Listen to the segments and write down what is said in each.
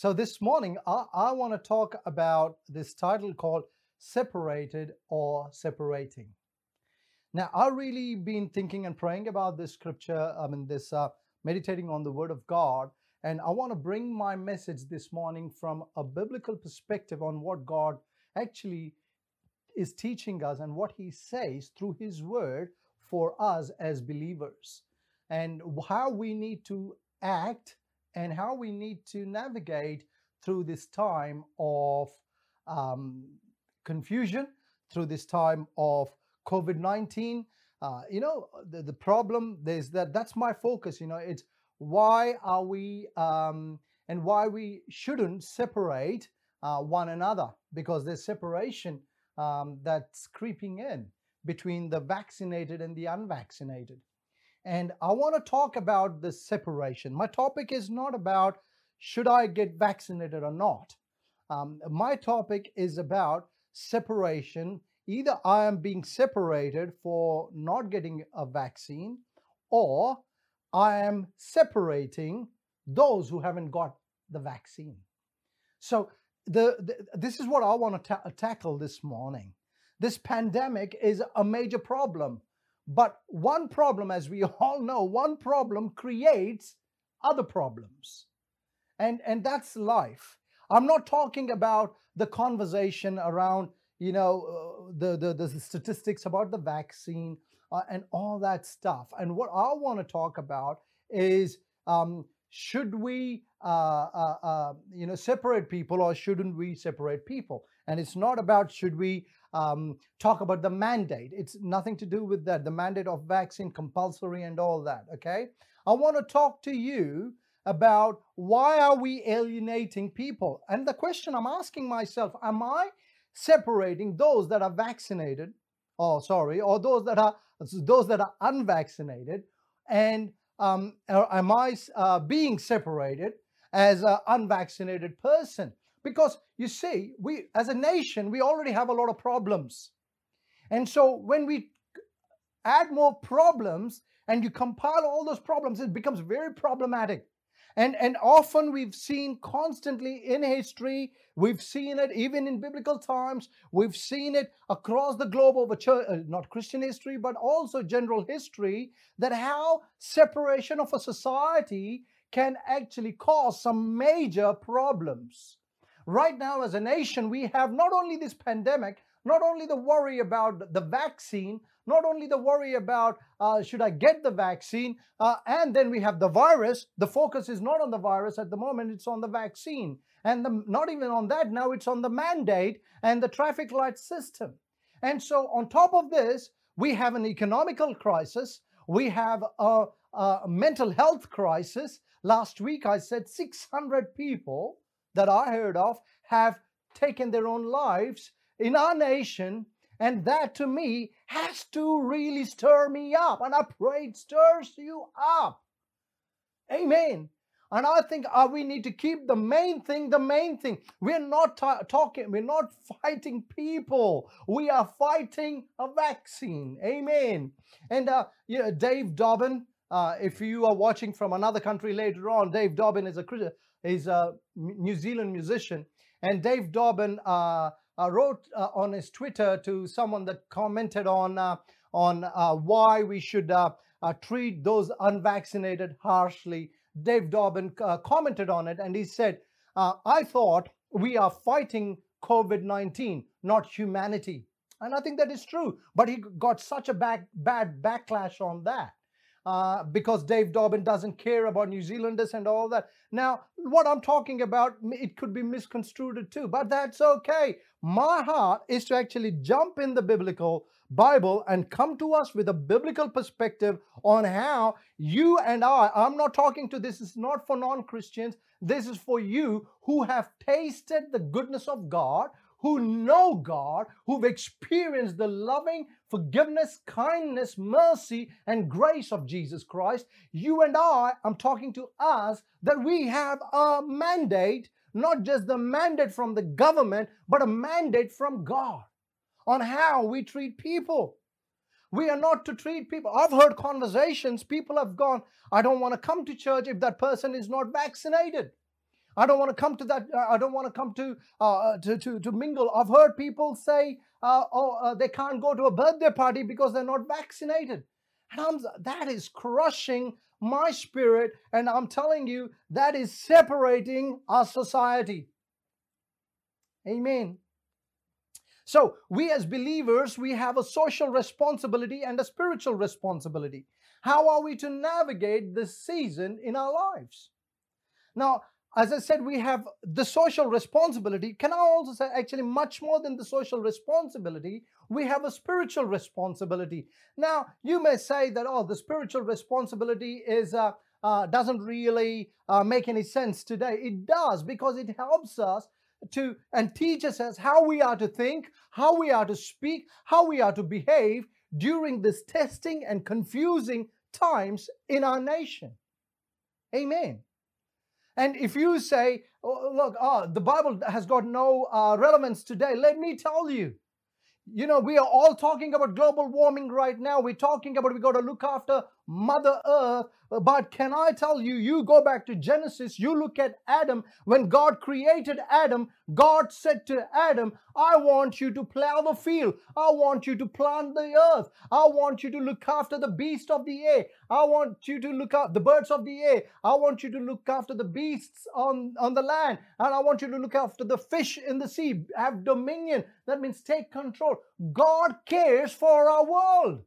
So this morning, I, I want to talk about this title called Separated or Separating. Now, I've really been thinking and praying about this scripture, I mean, this uh, meditating on the Word of God. And I want to bring my message this morning from a biblical perspective on what God actually is teaching us and what He says through His Word for us as believers, and how we need to act and how we need to navigate through this time of um, confusion, through this time of COVID 19. Uh, you know, the, the problem is that that's my focus. You know, it's why are we um, and why we shouldn't separate uh, one another because there's separation um, that's creeping in between the vaccinated and the unvaccinated. And I want to talk about the separation. My topic is not about should I get vaccinated or not. Um, my topic is about separation. Either I am being separated for not getting a vaccine, or I am separating those who haven't got the vaccine. So, the, the this is what I want to ta- tackle this morning. This pandemic is a major problem but one problem, as we all know, one problem creates other problems. And, and that's life. I'm not talking about the conversation around, you know, uh, the, the, the statistics about the vaccine uh, and all that stuff. And what I want to talk about is um, should we, uh, uh, uh, you know, separate people or shouldn't we separate people? And it's not about should we um, talk about the mandate. It's nothing to do with that. The mandate of vaccine compulsory and all that. Okay. I want to talk to you about why are we alienating people? And the question I'm asking myself, am I separating those that are vaccinated, oh sorry, or those that are those that are unvaccinated, and um, am I uh, being separated as an unvaccinated person? Because you see, we as a nation, we already have a lot of problems. And so when we add more problems and you compile all those problems, it becomes very problematic. And, and often we've seen constantly in history, we've seen it even in biblical times, we've seen it across the globe over church, uh, not Christian history, but also general history, that how separation of a society can actually cause some major problems. Right now, as a nation, we have not only this pandemic, not only the worry about the vaccine, not only the worry about uh, should I get the vaccine, uh, and then we have the virus. The focus is not on the virus at the moment, it's on the vaccine. And the, not even on that, now it's on the mandate and the traffic light system. And so, on top of this, we have an economical crisis, we have a, a mental health crisis. Last week, I said 600 people that I heard of have taken their own lives in our nation. And that to me has to really stir me up. And I pray it stirs you up. Amen. And I think uh, we need to keep the main thing the main thing. We're not ta- talking, we're not fighting people. We are fighting a vaccine. Amen. And uh, Dave Dobbyn, uh, if you are watching from another country later on, Dave Dobbyn is a is a New Zealand musician. And Dave Dobbyn uh, uh, wrote uh, on his Twitter to someone that commented on, uh, on why we should treat those unvaccinated harshly. Dave Dobbyn commented on it and he said, I thought we are fighting COVID 19, not humanity. And I think that is true. But he got such a back, bad backlash on that uh, because Dave Dobbyn doesn't care about New Zealanders and all that. Now, what I'm talking about, it could be misconstrued too, but that's okay. My heart is to actually jump in the biblical Bible and come to us with a biblical perspective on how you and I, I'm not talking to this is not for non Christians, this is for you who have tasted the goodness of God, who know God, who've experienced the loving forgiveness, kindness, mercy, and grace of Jesus Christ. You and I, I'm talking to us, that we have a mandate, not just the mandate from the government, but a mandate from God on how we treat people. We are not to treat people. I've heard conversations, people have gone, I don't want to come to church if that person is not vaccinated. I don't want to come to that. Uh, I don't want to come to, uh, to, to, to mingle. I've heard people say, uh, oh, uh, they can't go to a birthday party because they're not vaccinated. And I'm, that is crushing my spirit. And I'm telling you, that is separating our society. Amen. So, we as believers, we have a social responsibility and a spiritual responsibility. How are we to navigate this season in our lives? Now, as I said, we have the social responsibility. Can I also say, actually, much more than the social responsibility, we have a spiritual responsibility. Now, you may say that, oh, the spiritual responsibility is uh, uh, doesn't really uh, make any sense today. It does because it helps us to and teaches us how we are to think, how we are to speak, how we are to behave during this testing and confusing times in our nation. Amen. And if you say, oh, look, oh, the Bible has got no uh, relevance today, let me tell you, you know, we are all talking about global warming right now. We're talking about we got to look after Mother Earth. Uh, but can I tell you, you go back to Genesis, you look at Adam. When God created Adam, God said to Adam, I want you to plow the field. I want you to plant the earth. I want you to look after the beast of the air. I want you to look after the birds of the air. I want you to look after the beasts on, on the land. And I want you to look after the fish in the sea. Have dominion. That means take control. God cares for our world.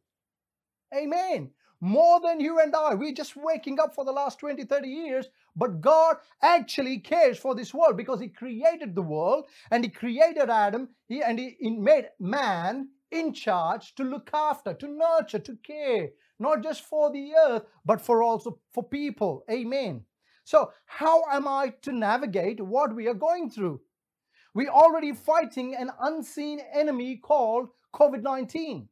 Amen more than you and I. We're just waking up for the last 20, 30 years, but God actually cares for this world because He created the world and He created Adam he, and He made man in charge to look after, to nurture, to care, not just for the earth, but for also for people. Amen. So, how am I to navigate what we are going through? We're already fighting an unseen enemy called COVID 19.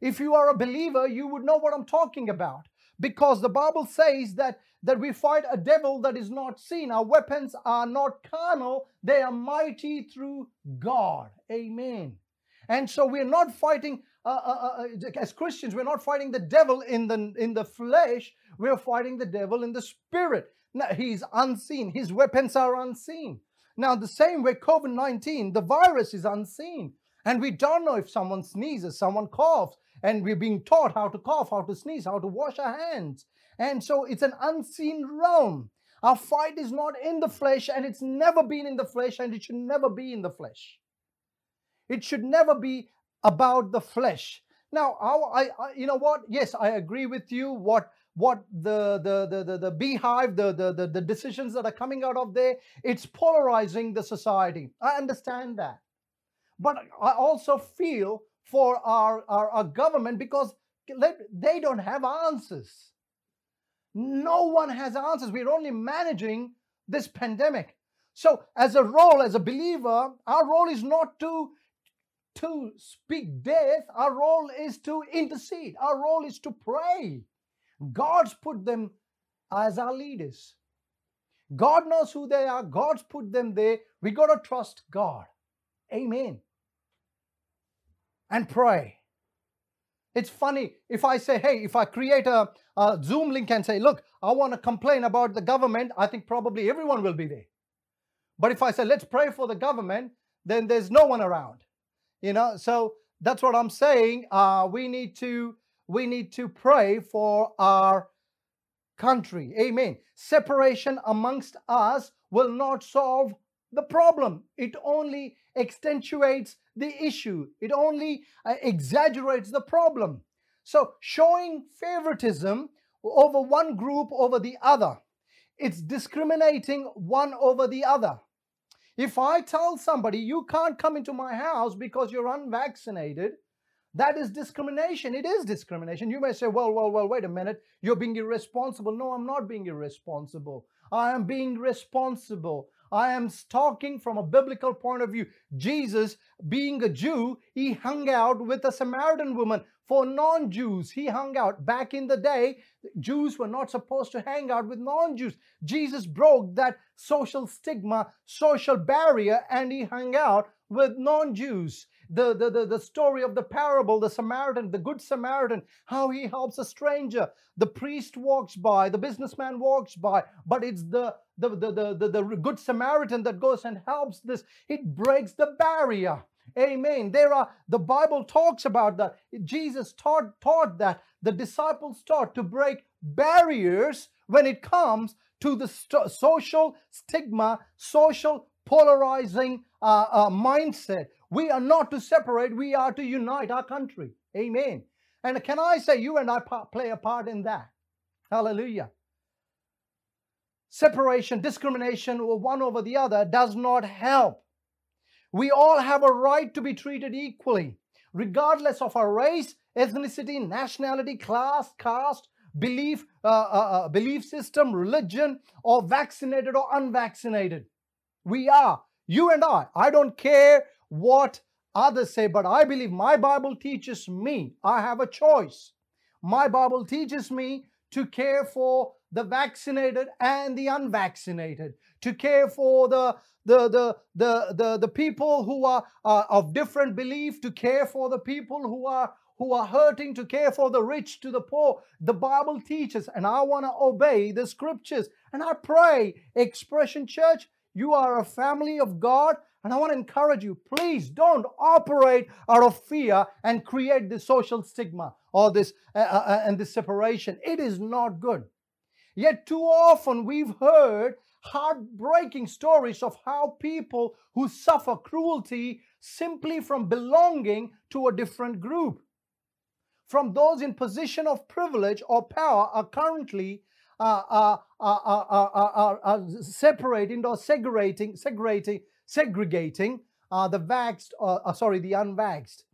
If you are a believer, you would know what I'm talking about because the Bible says that that we fight a devil that is not seen. Our weapons are not carnal, they are mighty through God. Amen. And so we're not fighting uh, uh, uh, as Christians, we're not fighting the devil in the in the flesh. We're fighting the devil in the spirit. Now, he's unseen. His weapons are unseen. Now, the same way COVID 19, the virus is unseen. And we don't know if someone sneezes, someone coughs, and we're being taught how to cough, how to sneeze, how to wash our hands. And so it's an unseen realm. Our fight is not in the flesh, and it's never been in the flesh, and it should never be in the flesh. It should never be about the flesh. Now, I, I, you know what? Yes, I agree with you. What what the the the the, the beehive, the, the the the decisions that are coming out of there, it's polarizing the society. I understand that, but I also feel for our, our, our government because they don't have answers. No one has answers. We're only managing this pandemic. So, as a role, as a believer, our role is not to to speak death. Our role is to intercede. Our role is to pray. God's put them as our leaders. God knows who they are. God's put them there. We got to trust God. Amen and pray. It's funny if I say, hey, if I create a, a Zoom link and say, look, I want to complain about the government, I think probably everyone will be there. But if I say, let's pray for the government, then there's no one around. You know, so that's what I'm saying. Uh, we need to we need to pray for our country. Amen. Separation amongst us will not solve the problem. It only accentuates the issue, it only uh, exaggerates the problem. So, showing favoritism over one group over the other, it's discriminating one over the other. If I tell somebody you can't come into my house because you're unvaccinated, that is discrimination. It is discrimination. You may say, well, well, well, wait a minute. You're being irresponsible. No, I'm not being irresponsible. I am being responsible. I am talking from a biblical point of view. Jesus, being a Jew, he hung out with a Samaritan woman. For non Jews, he hung out. Back in the day, Jews were not supposed to hang out with non Jews. Jesus broke that social stigma, social barrier, and he hung out with non Jews. The, the, the, the story of the parable, the Samaritan, the Good Samaritan, how he helps a stranger. The priest walks by, the businessman walks by, but it's the, the, the, the, the, the Good Samaritan that goes and helps this. It breaks the barrier. Amen. There are the Bible talks about that. Jesus taught taught that the disciples taught to break barriers when it comes to the st- social stigma, social polarizing uh, uh, mindset. We are not to separate, we are to unite our country. Amen. And can I say, you and I play a part in that? Hallelujah. Separation, discrimination, or one over the other does not help. We all have a right to be treated equally, regardless of our race, ethnicity, nationality, class, caste, belief, uh, uh, uh, belief system, religion, or vaccinated or unvaccinated. We are, you and I. I don't care what others say, but I believe my Bible teaches me. I have a choice. My Bible teaches me to care for the vaccinated and the unvaccinated, to care for the the the the the, the people who are uh, of different belief, to care for the people who are who are hurting, to care for the rich to the poor. The Bible teaches, and I want to obey the scriptures. And I pray, Expression Church, you are a family of God, and I want to encourage you please don't operate out of fear and create this social stigma or this uh, uh, uh, and this separation. It is not good. Yet, too often, we've heard heartbreaking stories of how people who suffer cruelty simply from belonging to a different group from those in position of privilege or power are currently uh, uh, uh, uh, separating or segregating, segregating, segregating uh, the vaxxed, or sorry, the unvaxxed.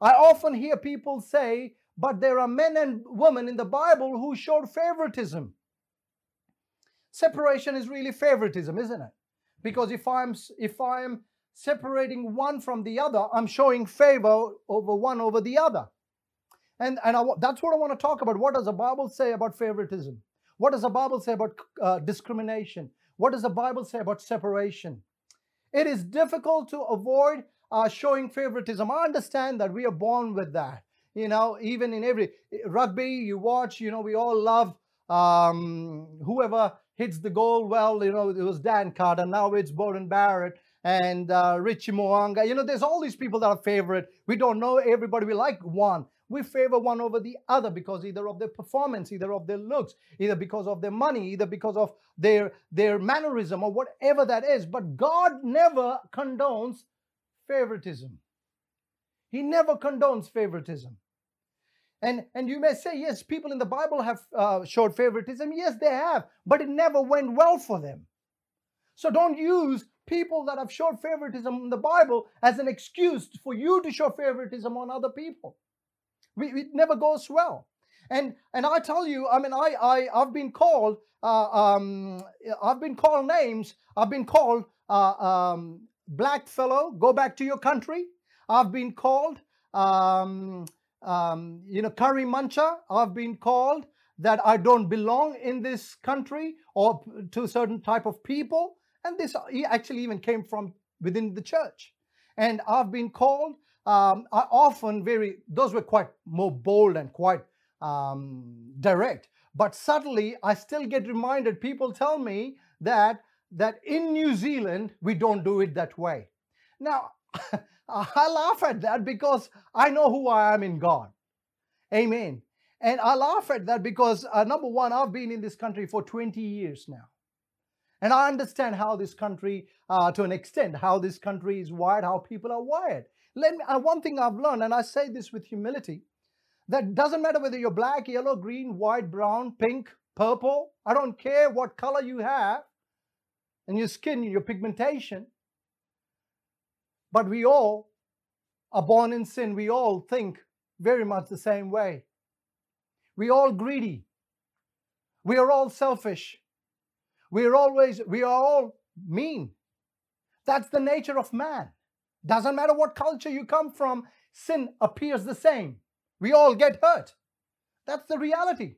I often hear people say, but there are men and women in the Bible who showed favoritism. Separation is really favoritism, isn't it? Because if I'm if I'm separating one from the other, I'm showing favor over one over the other. And, and I, that's what I want to talk about. What does the Bible say about favoritism? What does the Bible say about uh, discrimination? What does the Bible say about separation? It is difficult to avoid uh, showing favoritism. I understand that we are born with that. You know, even in every rugby you watch, you know, we all love um, whoever hits the goal well. You know, it was Dan Carter. Now it's Beauden Barrett and uh, Richie Mo'unga. You know, there's all these people that are favorite. We don't know everybody. We like one we favor one over the other because either of their performance, either of their looks, either because of their money, either because of their, their mannerism or whatever that is. But God never condones favoritism. He never condones favoritism. And, and you may say, yes, people in the Bible have uh, showed favoritism. Yes, they have, but it never went well for them. So don't use people that have showed favoritism in the Bible as an excuse for you to show favoritism on other people. We, it never goes well. And and I tell you, I mean, I I I've been called uh, um, I've been called names. I've been called uh, um, black fellow, go back to your country. I've been called um, um, you know curry muncher. I've been called that I don't belong in this country or to a certain type of people. And this actually even came from within the church. And I've been called um, are often very, those were quite more bold and quite um, direct. But suddenly, I still get reminded, people tell me that, that in New Zealand, we don't do it that way. Now, I laugh at that because I know who I am in God. Amen. And I laugh at that because, uh, number one, I've been in this country for 20 years now. And I understand how this country, uh, to an extent, how this country is wired, how people are wired. Let me, uh, one thing I've learned, and I say this with humility, that doesn't matter whether you're black, yellow, green, white, brown, pink, purple. I don't care what color you have and your skin, your pigmentation. But we all are born in sin. We all think very much the same way. We all greedy. We are all selfish. We are always, we are all mean. That's the nature of man. Doesn't matter what culture you come from, sin appears the same. We all get hurt. That's the reality.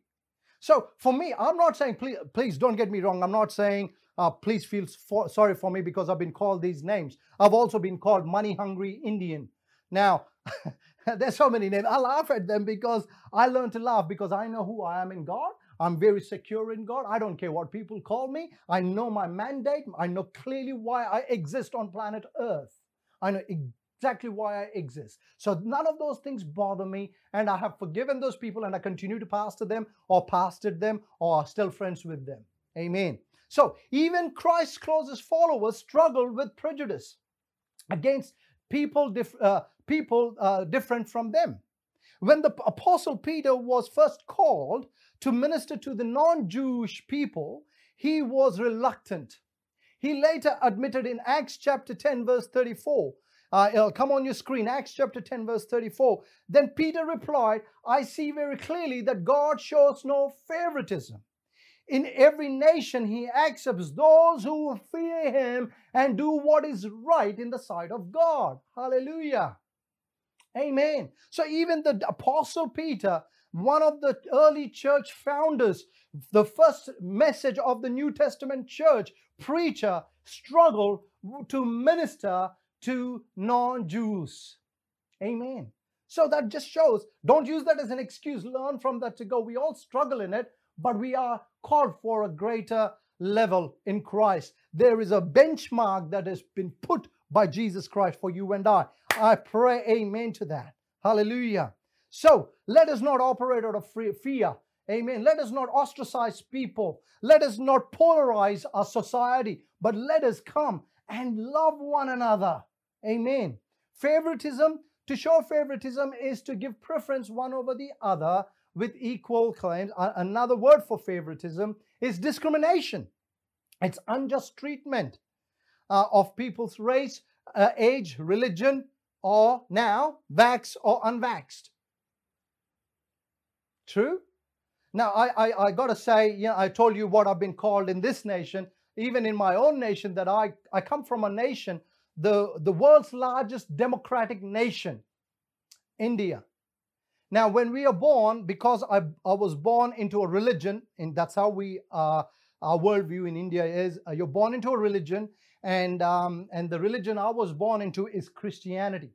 So for me, I'm not saying, please, please don't get me wrong. I'm not saying, uh, please feel for, sorry for me because I've been called these names. I've also been called money hungry Indian. Now, there's so many names. I laugh at them because I learn to laugh because I know who I am in God. I'm very secure in God. I don't care what people call me. I know my mandate. I know clearly why I exist on planet Earth. I know exactly why I exist. So none of those things bother me, and I have forgiven those people and I continue to pastor them or pastored them or are still friends with them. Amen. So even Christ's closest followers struggle with prejudice against people, dif- uh, people uh, different from them. When the apostle Peter was first called to minister to the non-Jewish people, he was reluctant. He later admitted in Acts chapter 10 verse 34 uh, it'll come on your screen, Acts chapter 10, verse 34. Then Peter replied, I see very clearly that God shows no favoritism. In every nation, he accepts those who fear him and do what is right in the sight of God. Hallelujah. Amen. So, even the Apostle Peter, one of the early church founders, the first message of the New Testament church preacher, struggled to minister to non Jews. Amen. So that just shows, don't use that as an excuse. Learn from that to go. We all struggle in it, but we are called for a greater level in Christ. There is a benchmark that has been put by Jesus Christ for you and I. I pray amen to that. Hallelujah. So let us not operate out of fear. Amen. Let us not ostracize people. Let us not polarize our society, but let us come and love one another. Amen. Favoritism, to show favoritism is to give preference one over the other with equal claims. Another word for favoritism is discrimination. It's unjust treatment uh, of people's race, uh, age, religion, or now vax or unvaxxed. True? Now, I, I, I got to say, you know, I told you what I've been called in this nation, even in my own nation, that I, I come from a nation the, the world's largest democratic nation, India. Now, when we are born, because I, I was born into a religion, and that's how we uh, our worldview in India is, uh, you're born into a religion, and um, and the religion I was born into is Christianity.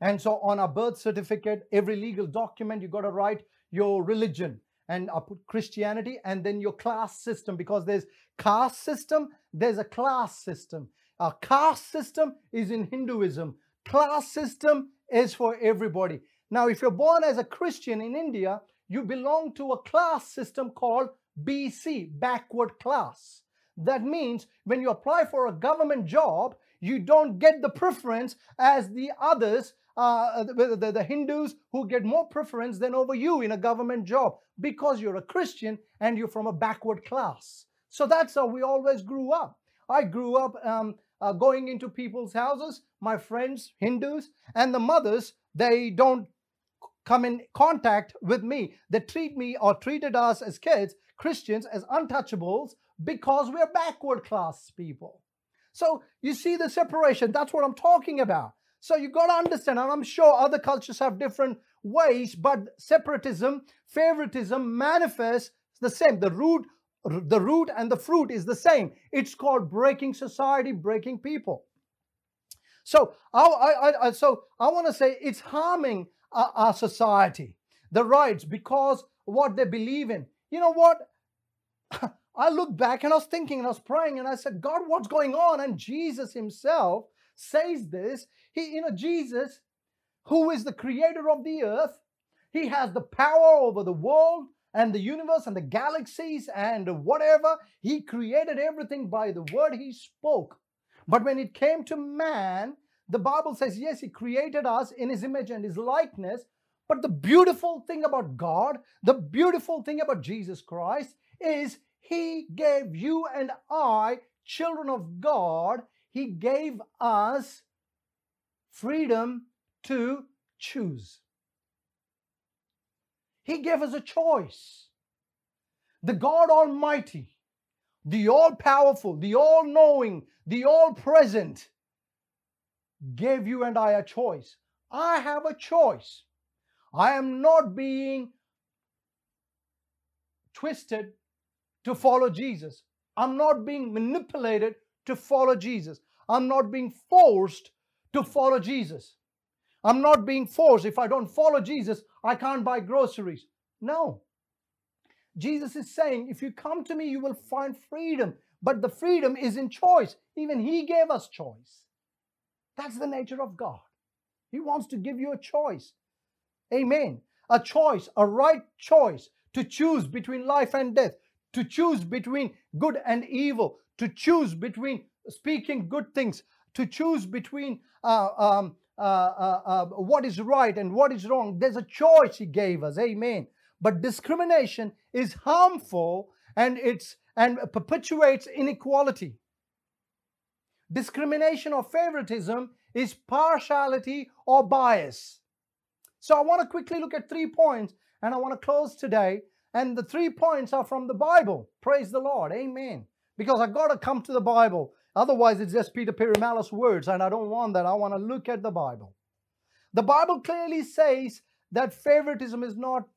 And so, on our birth certificate, every legal document, you got to write your religion, and I put Christianity, and then your class system, because there's caste system, there's a class system. A caste system is in Hinduism. Class system is for everybody. Now, if you're born as a Christian in India, you belong to a class system called BC, backward class. That means when you apply for a government job, you don't get the preference as the others, uh, the, the, the Hindus who get more preference than over you in a government job because you're a Christian and you're from a backward class. So that's how we always grew up. I grew up um, uh, going into people's houses, my friends, Hindus, and the mothers, they don't come in contact with me. They treat me or treated us as kids, Christians, as untouchables because we're backward class people. So you see the separation. That's what I'm talking about. So you got to understand, and I'm sure other cultures have different ways, but separatism, favoritism manifests the same. The root the root and the fruit is the same. It's called breaking society, breaking people. So I, I, I so I want to say it's harming our, our society, the rights, because what they believe in. You know what? I look back and I was thinking and I was praying and I said, God, what's going on? And Jesus himself says this. He, you know, Jesus, who is the creator of the earth, he has the power over the world, and the universe and the galaxies and whatever. He created everything by the word he spoke. But when it came to man, the Bible says, yes, he created us in his image and his likeness. But the beautiful thing about God, the beautiful thing about Jesus Christ is he gave you and I, children of God, he gave us freedom to choose. He gave us a choice. The God Almighty, the all powerful, the all knowing, the all present, gave you and I a choice. I have a choice. I am not being twisted to follow Jesus. I'm not being manipulated to follow Jesus. I'm not being forced to follow Jesus. I'm not being forced. If I don't follow Jesus, I can't buy groceries. No. Jesus is saying, if you come to me, you will find freedom. But the freedom is in choice. Even He gave us choice. That's the nature of God. He wants to give you a choice. Amen. A choice, a right choice to choose between life and death, to choose between good and evil, to choose between speaking good things, to choose between uh, um, uh, uh, uh, what is right and what is wrong. There's a choice He gave us. Amen. But discrimination is harmful and it's and perpetuates inequality. Discrimination or favoritism is partiality or bias. So I want to quickly look at three points and I want to close today. And the three points are from the Bible. Praise the Lord. Amen. Because I got to come to the Bible. Otherwise, it's just Peter Perumal's words, and I don't want that. I want to look at the Bible. The Bible clearly says that favoritism is not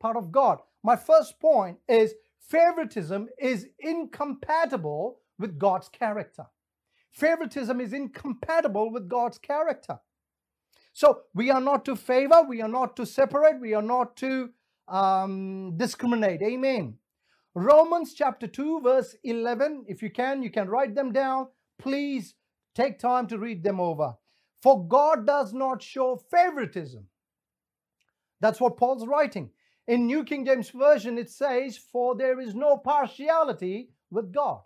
part of God. My first point is favoritism is incompatible with God's character. Favoritism is incompatible with God's character. So we are not to favor, we are not to separate, we are not to um, discriminate. Amen. Romans chapter 2, verse 11. If you can, you can write them down. Please take time to read them over. For God does not show favoritism. That's what Paul's writing. In New King James Version, it says, For there is no partiality with God.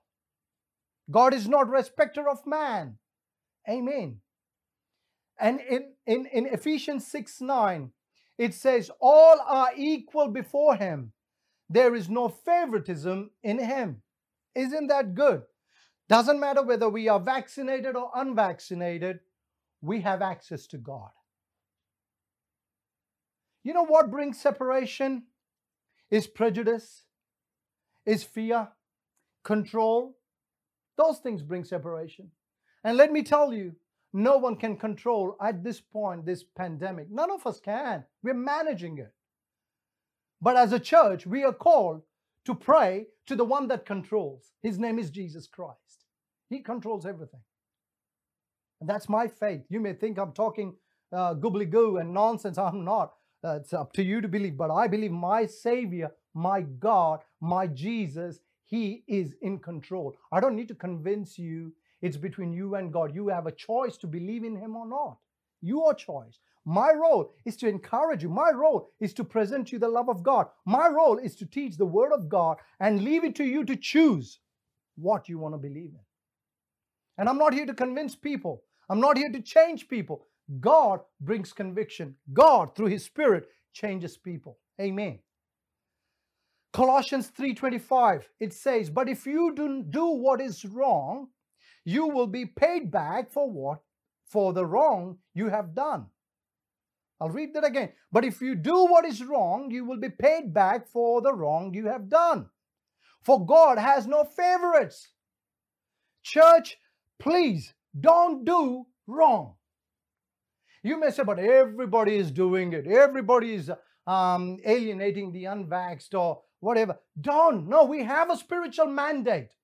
God is not respecter of man. Amen. And in, in, in Ephesians 6 9, it says, All are equal before him. There is no favoritism in him. Isn't that good? Doesn't matter whether we are vaccinated or unvaccinated, we have access to God. You know what brings separation? Is prejudice, is fear, control. Those things bring separation. And let me tell you, no one can control at this point this pandemic. None of us can. We're managing it. But as a church, we are called to pray to the one that controls. His name is Jesus Christ. He controls everything. And that's my faith. You may think I'm talking uh, goobly goo and nonsense. I'm not. Uh, it's up to you to believe. But I believe my Savior, my God, my Jesus, He is in control. I don't need to convince you. It's between you and God. You have a choice to believe in Him or not. Your choice. My role is to encourage you. My role is to present you the love of God. My role is to teach the Word of God and leave it to you to choose what you want to believe in. And I'm not here to convince people. I'm not here to change people. God brings conviction. God, through His Spirit, changes people. Amen. Colossians 3:25 it says, "But if you do, do what is wrong, you will be paid back for what for the wrong you have done." I'll read that again. But if you do what is wrong, you will be paid back for the wrong you have done. For God has no favorites. Church, please don't do wrong. You may say, but everybody is doing it. Everybody is um, alienating the unvaxxed or whatever. Don't. No, we have a spiritual mandate.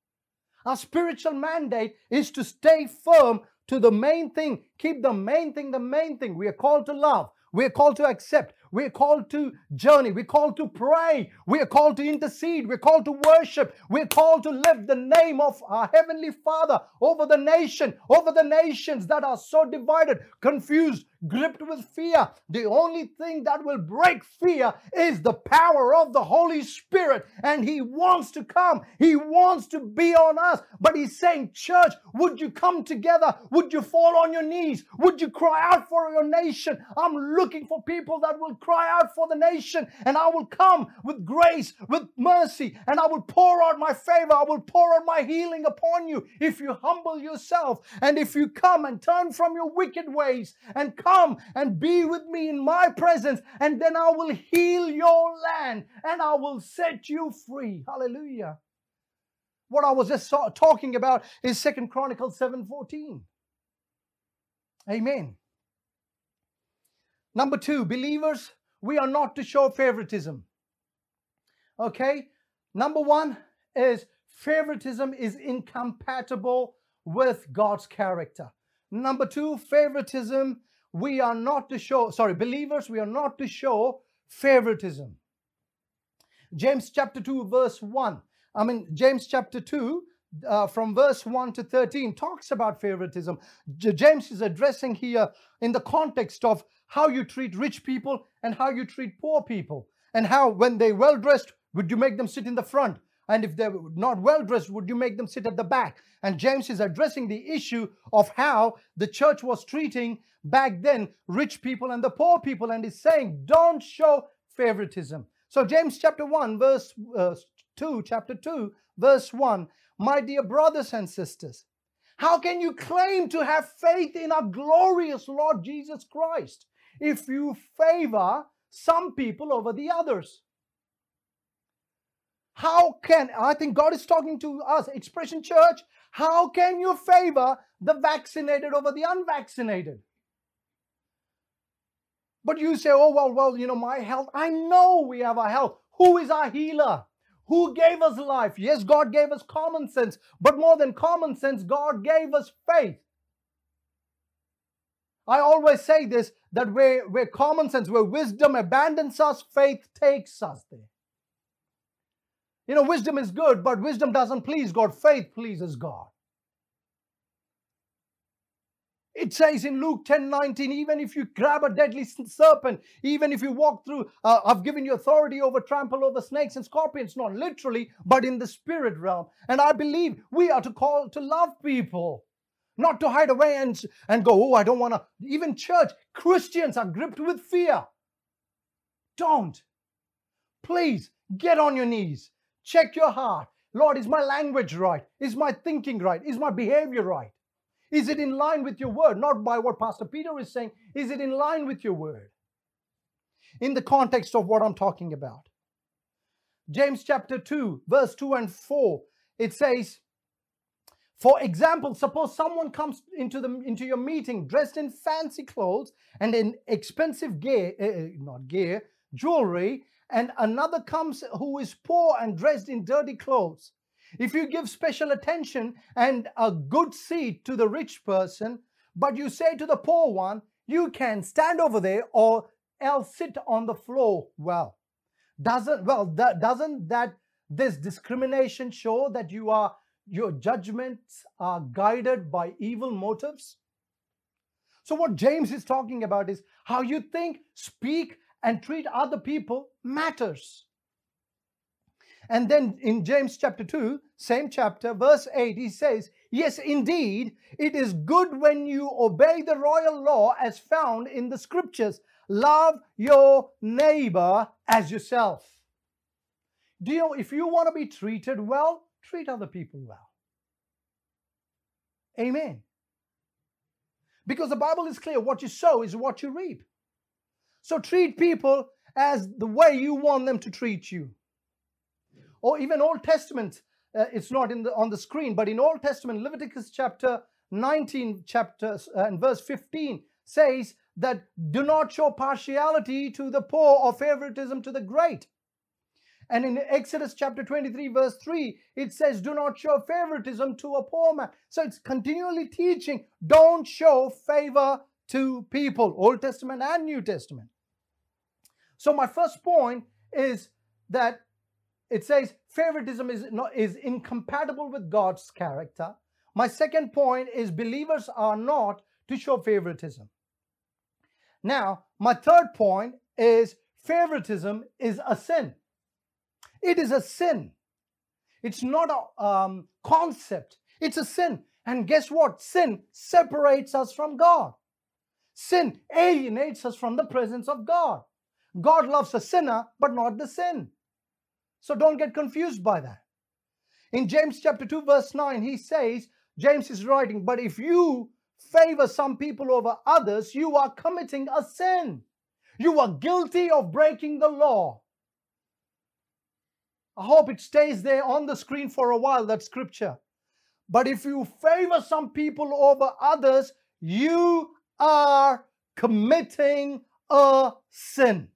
Our spiritual mandate is to stay firm to the main thing. Keep the main thing the main thing. We are called to love. We're called to accept. We're called to journey. We're called to pray. We're called to intercede. We're called to worship. We're called to lift the name of our Heavenly Father over the nation, over the nations that are so divided, confused, gripped with fear. The only thing that will break fear is the power of the Holy Spirit. And He wants to come. He wants to be on us. But He's saying, Church, would you come together? Would you fall on your knees? Would you cry out for your nation? I'm looking for people that will cry out for the nation. And I will come with grace, with mercy, and I will pour out my favor. I will pour out my healing upon you if you humble yourself and if you come and turn from your wicked ways and come Come and be with me in my presence, and then I will heal your land and I will set you free. Hallelujah. What I was just talking about is Second Chronicles 7:14. Amen. Number two, believers, we are not to show favoritism. Okay? Number one is favoritism is incompatible with God's character. Number two, favoritism we are not to show, sorry, believers, we are not to show favoritism. James chapter 2, verse 1. I mean, James chapter 2, uh, from verse 1 to 13, talks about favoritism. J- James is addressing here in the context of how you treat rich people and how you treat poor people, and how when they're well dressed, would you make them sit in the front? And if they're not well dressed, would you make them sit at the back? And James is addressing the issue of how the church was treating back then rich people and the poor people, and is saying, don't show favoritism. So, James chapter 1, verse uh, 2, chapter 2, verse 1 My dear brothers and sisters, how can you claim to have faith in our glorious Lord Jesus Christ if you favor some people over the others? How can, I think God is talking to us, Expression Church, how can you favor the vaccinated over the unvaccinated? But you say, oh, well, well, you know, my health. I know we have our health. Who is our healer? Who gave us life? Yes, God gave us common sense, but more than common sense, God gave us faith. I always say this that where, where common sense, where wisdom abandons us, faith takes us there. You know, wisdom is good, but wisdom doesn't please God. Faith pleases God. It says in Luke 10 19, even if you grab a deadly serpent, even if you walk through, uh, I've given you authority over trample over snakes and scorpions, not literally, but in the spirit realm. And I believe we are to call to love people, not to hide away and, and go, oh, I don't want to. Even church, Christians are gripped with fear. Don't. Please get on your knees. Check your heart. Lord, is my language right? Is my thinking right? Is my behavior right? Is it in line with your word? Not by what Pastor Peter is saying. Is it in line with your word? In the context of what I'm talking about. James chapter 2, verse 2 and 4, it says, for example, suppose someone comes into the into your meeting dressed in fancy clothes and in expensive gear, uh, not gear, jewelry, and another comes who is poor and dressed in dirty clothes. If you give special attention and a good seat to the rich person, but you say to the poor one, you can stand over there or else sit on the floor. Well, doesn't well doesn't that this discrimination show that you are your judgments are guided by evil motives? So what James is talking about is how you think, speak, and treat other people matters. And then in James chapter 2, same chapter, verse 8, he says, Yes, indeed, it is good when you obey the royal law as found in the scriptures. Love your neighbor as yourself. Do you know if you want to be treated well, treat other people well? Amen. Because the Bible is clear what you sow is what you reap. So treat people as the way you want them to treat you or even Old Testament, uh, it's not in the, on the screen, but in Old Testament, Leviticus chapter 19, chapter uh, and verse 15 says that do not show partiality to the poor or favoritism to the great. And in Exodus chapter 23, verse 3, it says, Do not show favoritism to a poor man. So it's continually teaching, don't show favor to people, Old Testament and New Testament. So my first point is that it says favoritism is not is incompatible with God's character. My second point is believers are not to show favoritism. Now, my third point is favoritism is a sin. It is a sin. It's not a um, concept. It's a sin. And guess what? Sin separates us from God. Sin alienates us from the presence of God. God loves a sinner, but not the sin. So don't get confused by that. In James chapter 2, verse 9, he says, James is writing, but if you favor some people over others, you are committing a sin. You are guilty of breaking the law. I hope it stays there on the screen for a while, that scripture. But if you favor some people over others, you are committing a sin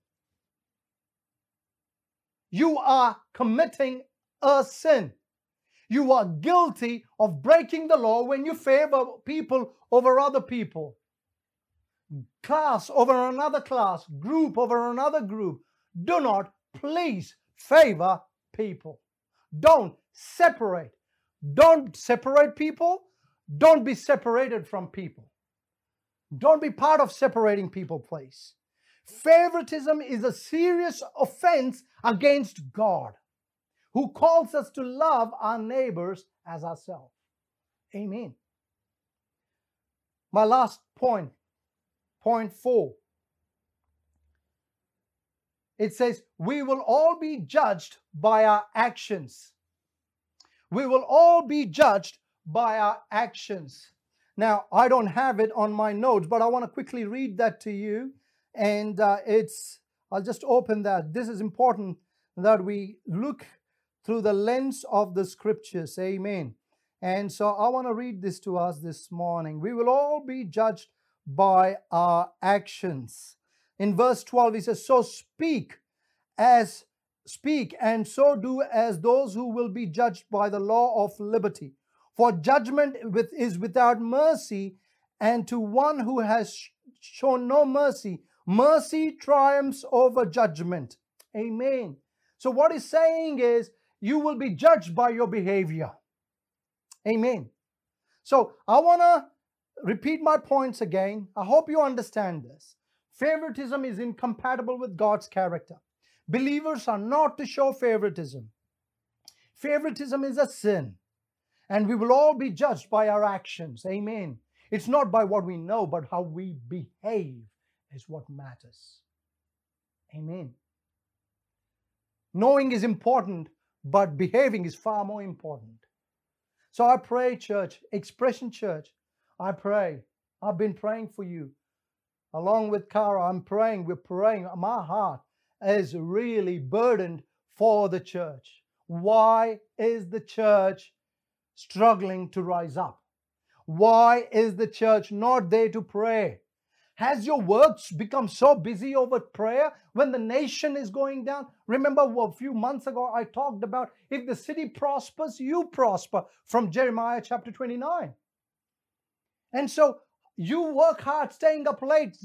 you are committing a sin. You are guilty of breaking the law when you favor people over other people. class over another class, group over another group. Do not please favor people. Don't separate. Don't separate people. Don't be separated from people. Don't be part of separating people, please. Favoritism is a serious offense against God, who calls us to love our neighbors as ourselves. Amen. My last point, point four. It says, We will all be judged by our actions. We will all be judged by our actions. Now, I don't have it on my notes, but I want to quickly read that to you. And uh, it's, I'll just open that. This is important that we look through the lens of the scriptures. Amen. And so I want to read this to us this morning. We will all be judged by our actions. In verse 12, he says, So speak as speak, and so do as those who will be judged by the law of liberty. For judgment with, is without mercy, and to one who has shown no mercy, mercy triumphs over judgment. Amen. So, what he's saying is, you will be judged by your behavior. Amen. So, I want to repeat my points again. I hope you understand this. Favoritism is incompatible with God's character. Believers are not to show favoritism. Favoritism is a sin, and we will all be judged by our actions. Amen. It's not by what we know, but how we behave is what matters. Amen. Knowing is important, but behaving is far more important. So I pray, church, Expression Church, I pray. I've been praying for you. Along with Kara, I'm praying, we're praying. My heart is really burdened for the church. Why is the church struggling to rise up? Why is the church not there to pray? Has your work become so busy over prayer when the nation is going down? Remember a few months ago I talked about if the city prospers, you prosper from Jeremiah chapter 29. And so you work hard, staying up late.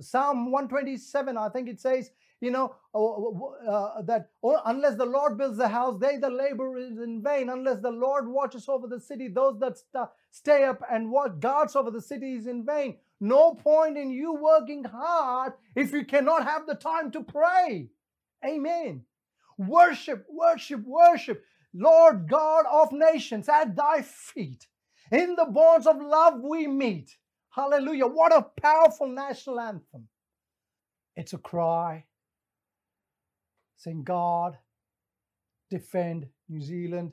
Psalm 127, I think it says, you know, uh, uh, that unless the Lord builds the house, they the labor is in vain. Unless the Lord watches over the city, those that st- stay up and watch guards over the city is in vain. No point in you working hard if you cannot have the time to pray. Amen. Worship, worship, worship. Lord God of nations, at thy feet. In the bonds of love we meet. Hallelujah. What a powerful national anthem. It's a cry saying, God, defend New Zealand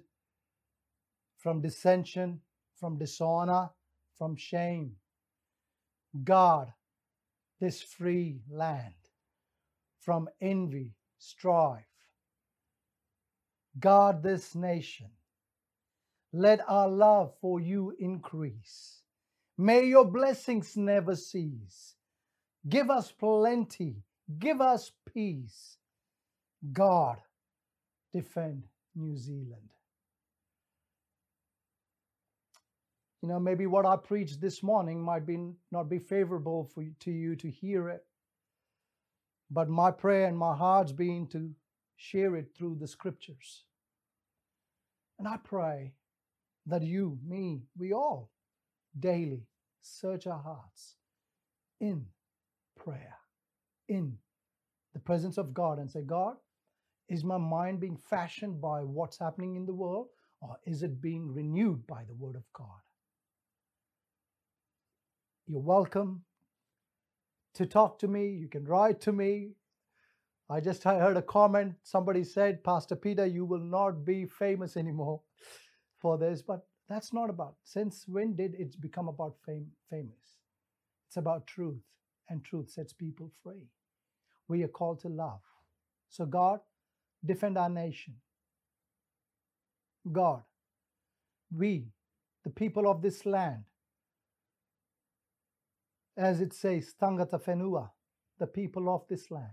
from dissension, from dishonor, from shame. God, this free land from envy, strife. God, this nation. Let our love for you increase. May your blessings never cease. Give us plenty. Give us peace. God, defend New Zealand. You know, maybe what I preached this morning might be not be favorable for you, to you to hear it, but my prayer and my heart's been to share it through the scriptures. And I pray that you, me, we all daily search our hearts in prayer, in the presence of God, and say, God, is my mind being fashioned by what's happening in the world, or is it being renewed by the Word of God? You're welcome to talk to me. You can write to me. I just heard a comment. Somebody said, Pastor Peter, you will not be famous anymore for this. But that's not about. Since when did it become about fame, famous? It's about truth, and truth sets people free. We are called to love. So, God, defend our nation. God, we, the people of this land, as it says, Tangata Whenua, the people of this land,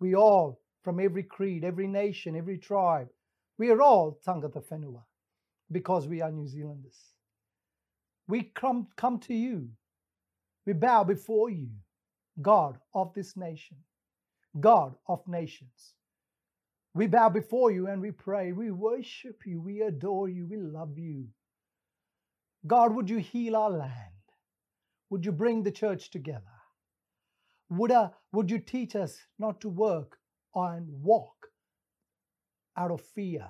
we all, from every creed, every nation, every tribe, we are all Tangata Whenua because we are New Zealanders. We come, come to you. We bow before you, God of this nation, God of nations. We bow before you and we pray. We worship you. We adore you. We love you. God, would you heal our land? Would you bring the church together? Would, uh, would you teach us not to work and walk out of fear?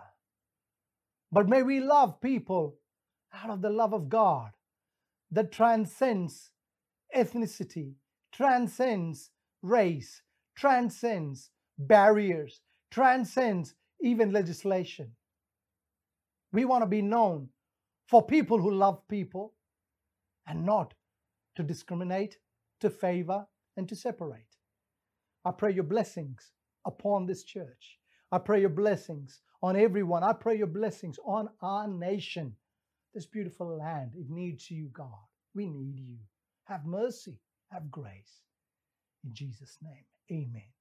But may we love people out of the love of God that transcends ethnicity, transcends race, transcends barriers, transcends even legislation. We want to be known for people who love people and not to discriminate, to favor, and to separate. I pray your blessings upon this church. I pray your blessings on everyone. I pray your blessings on our nation, this beautiful land. It needs you, God. We need you. Have mercy, have grace. In Jesus' name, amen.